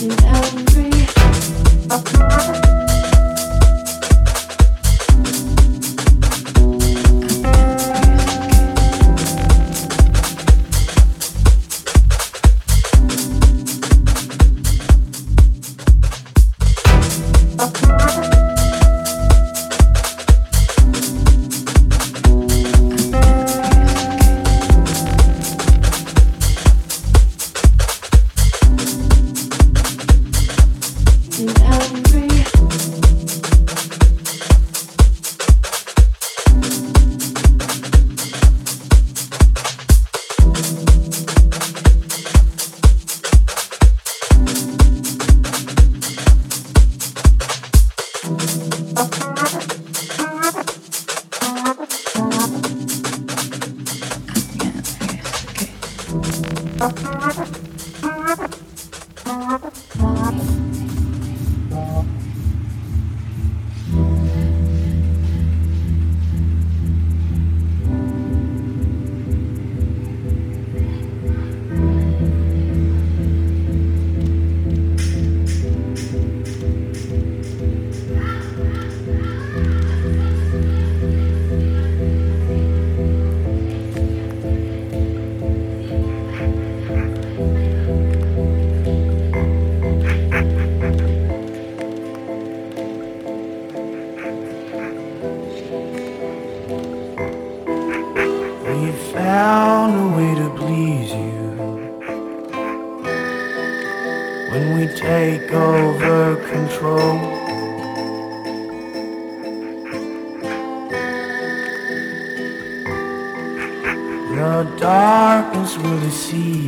you.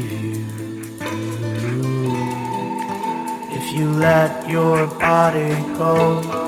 You if you let your body go.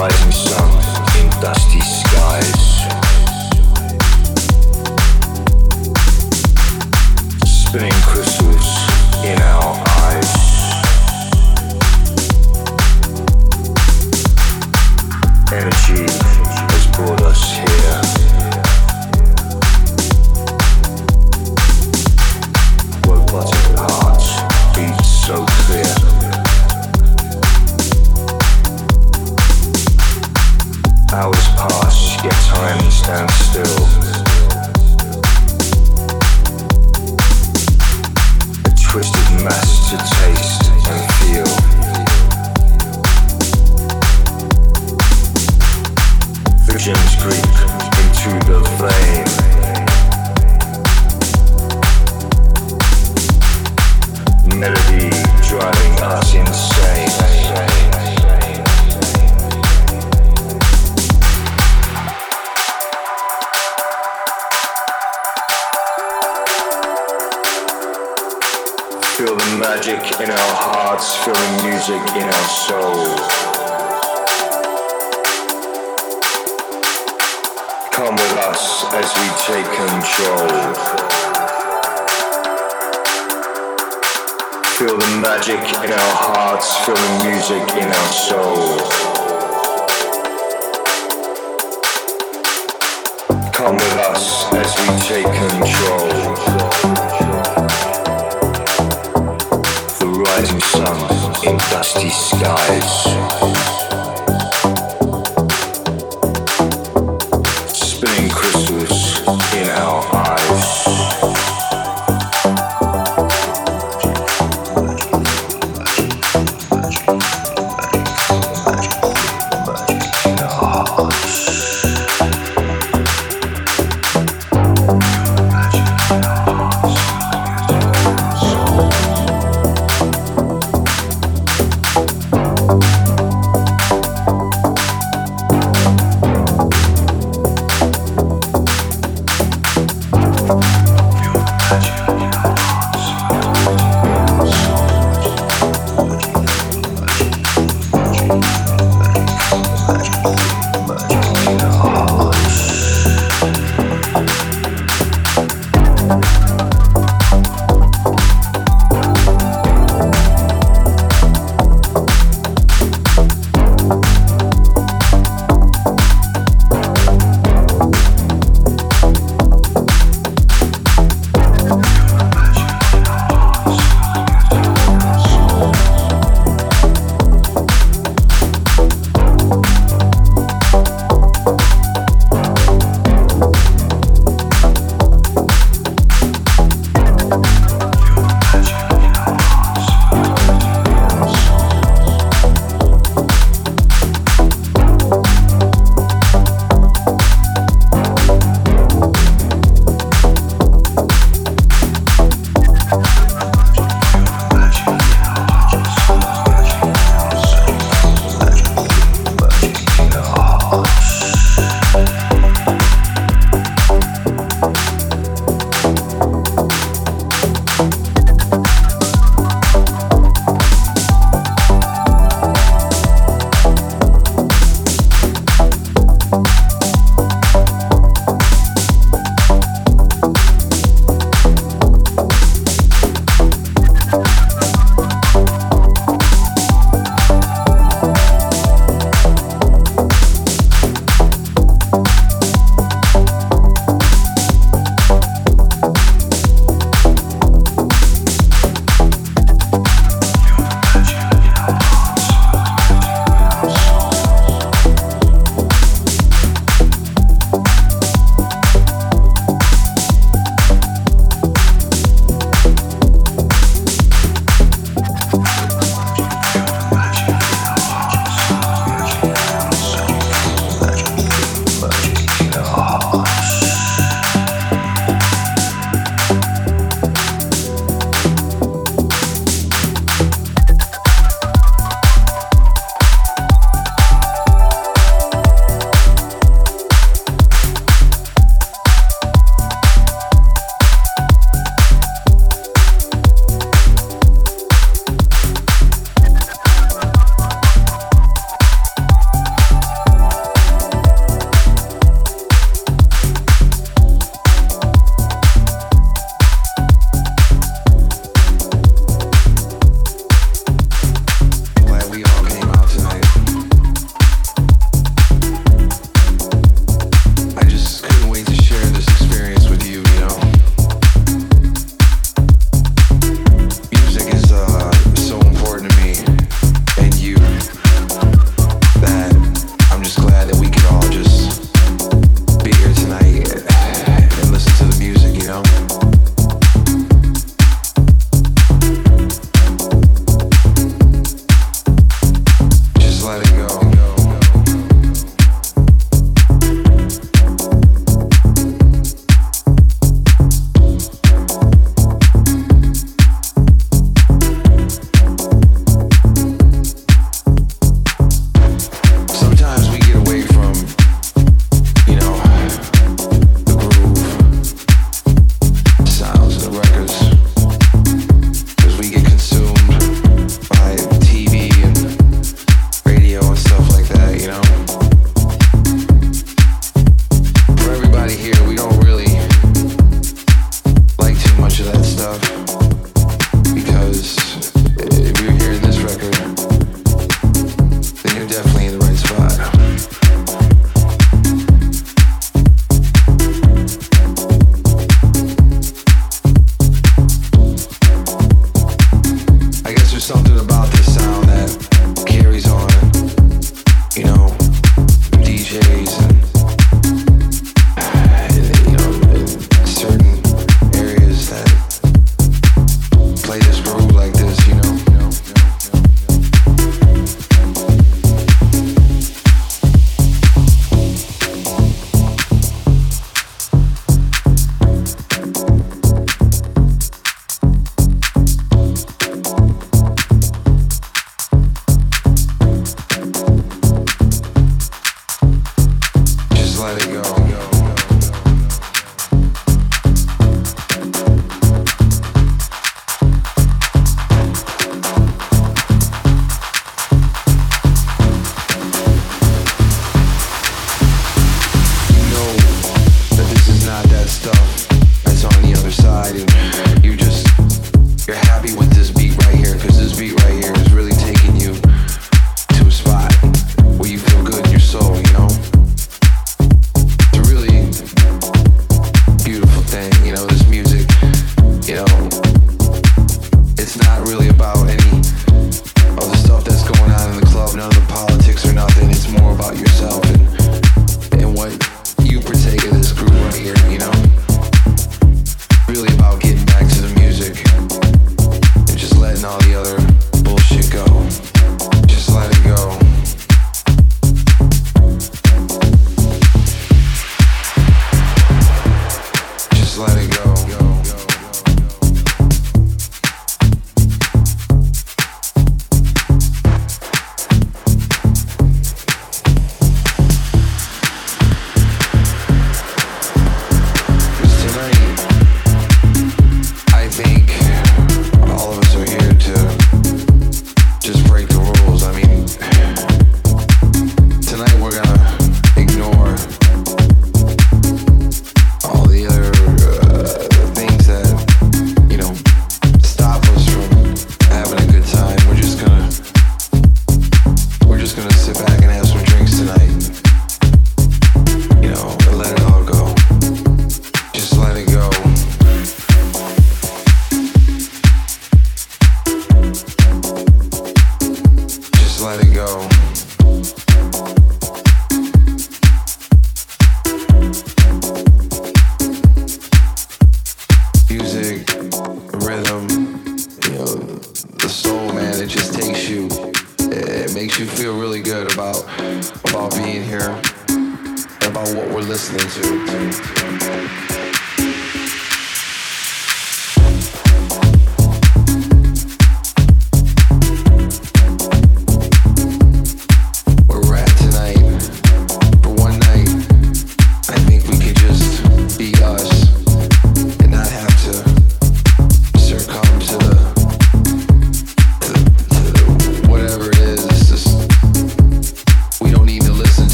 horizon.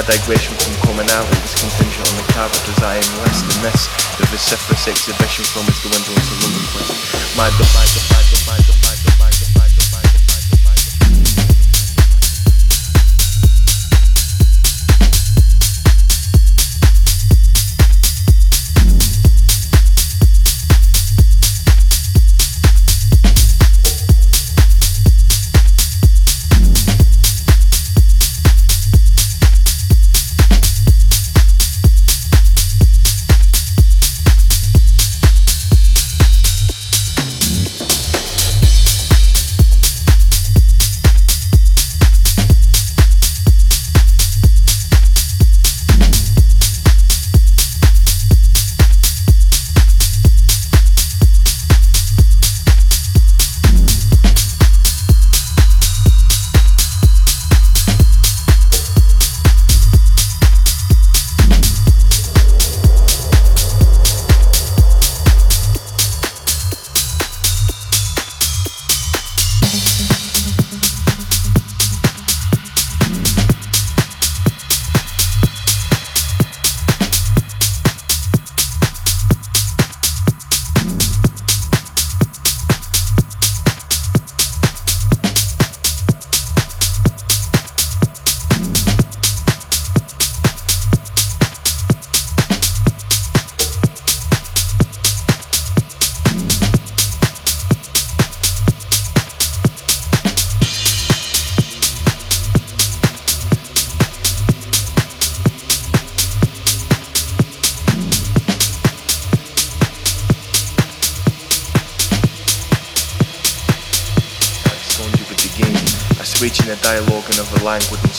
Language and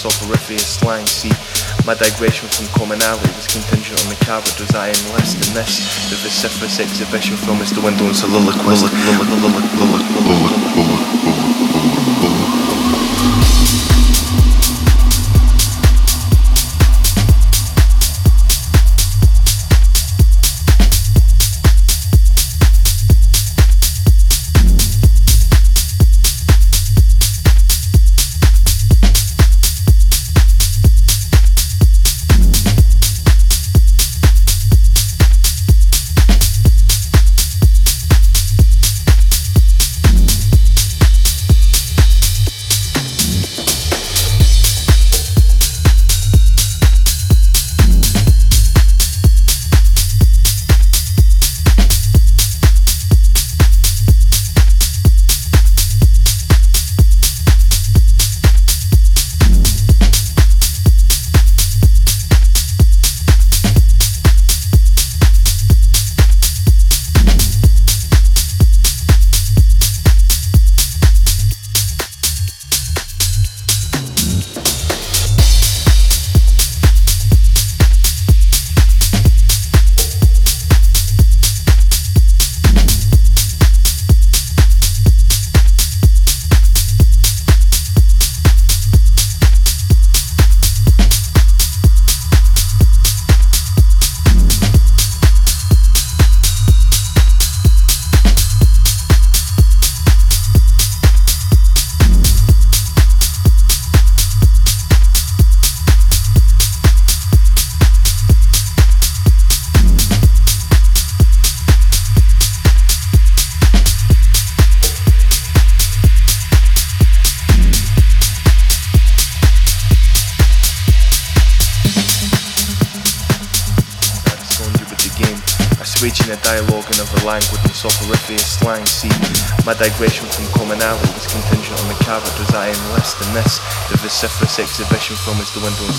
soporiferous slang. See, my digression from commonality was contingent on the characters I less than this. The vociferous exhibition film is the window and soliloquist. My digression from commonality was contingent on the characters I less than this. The vociferous exhibition film is the window and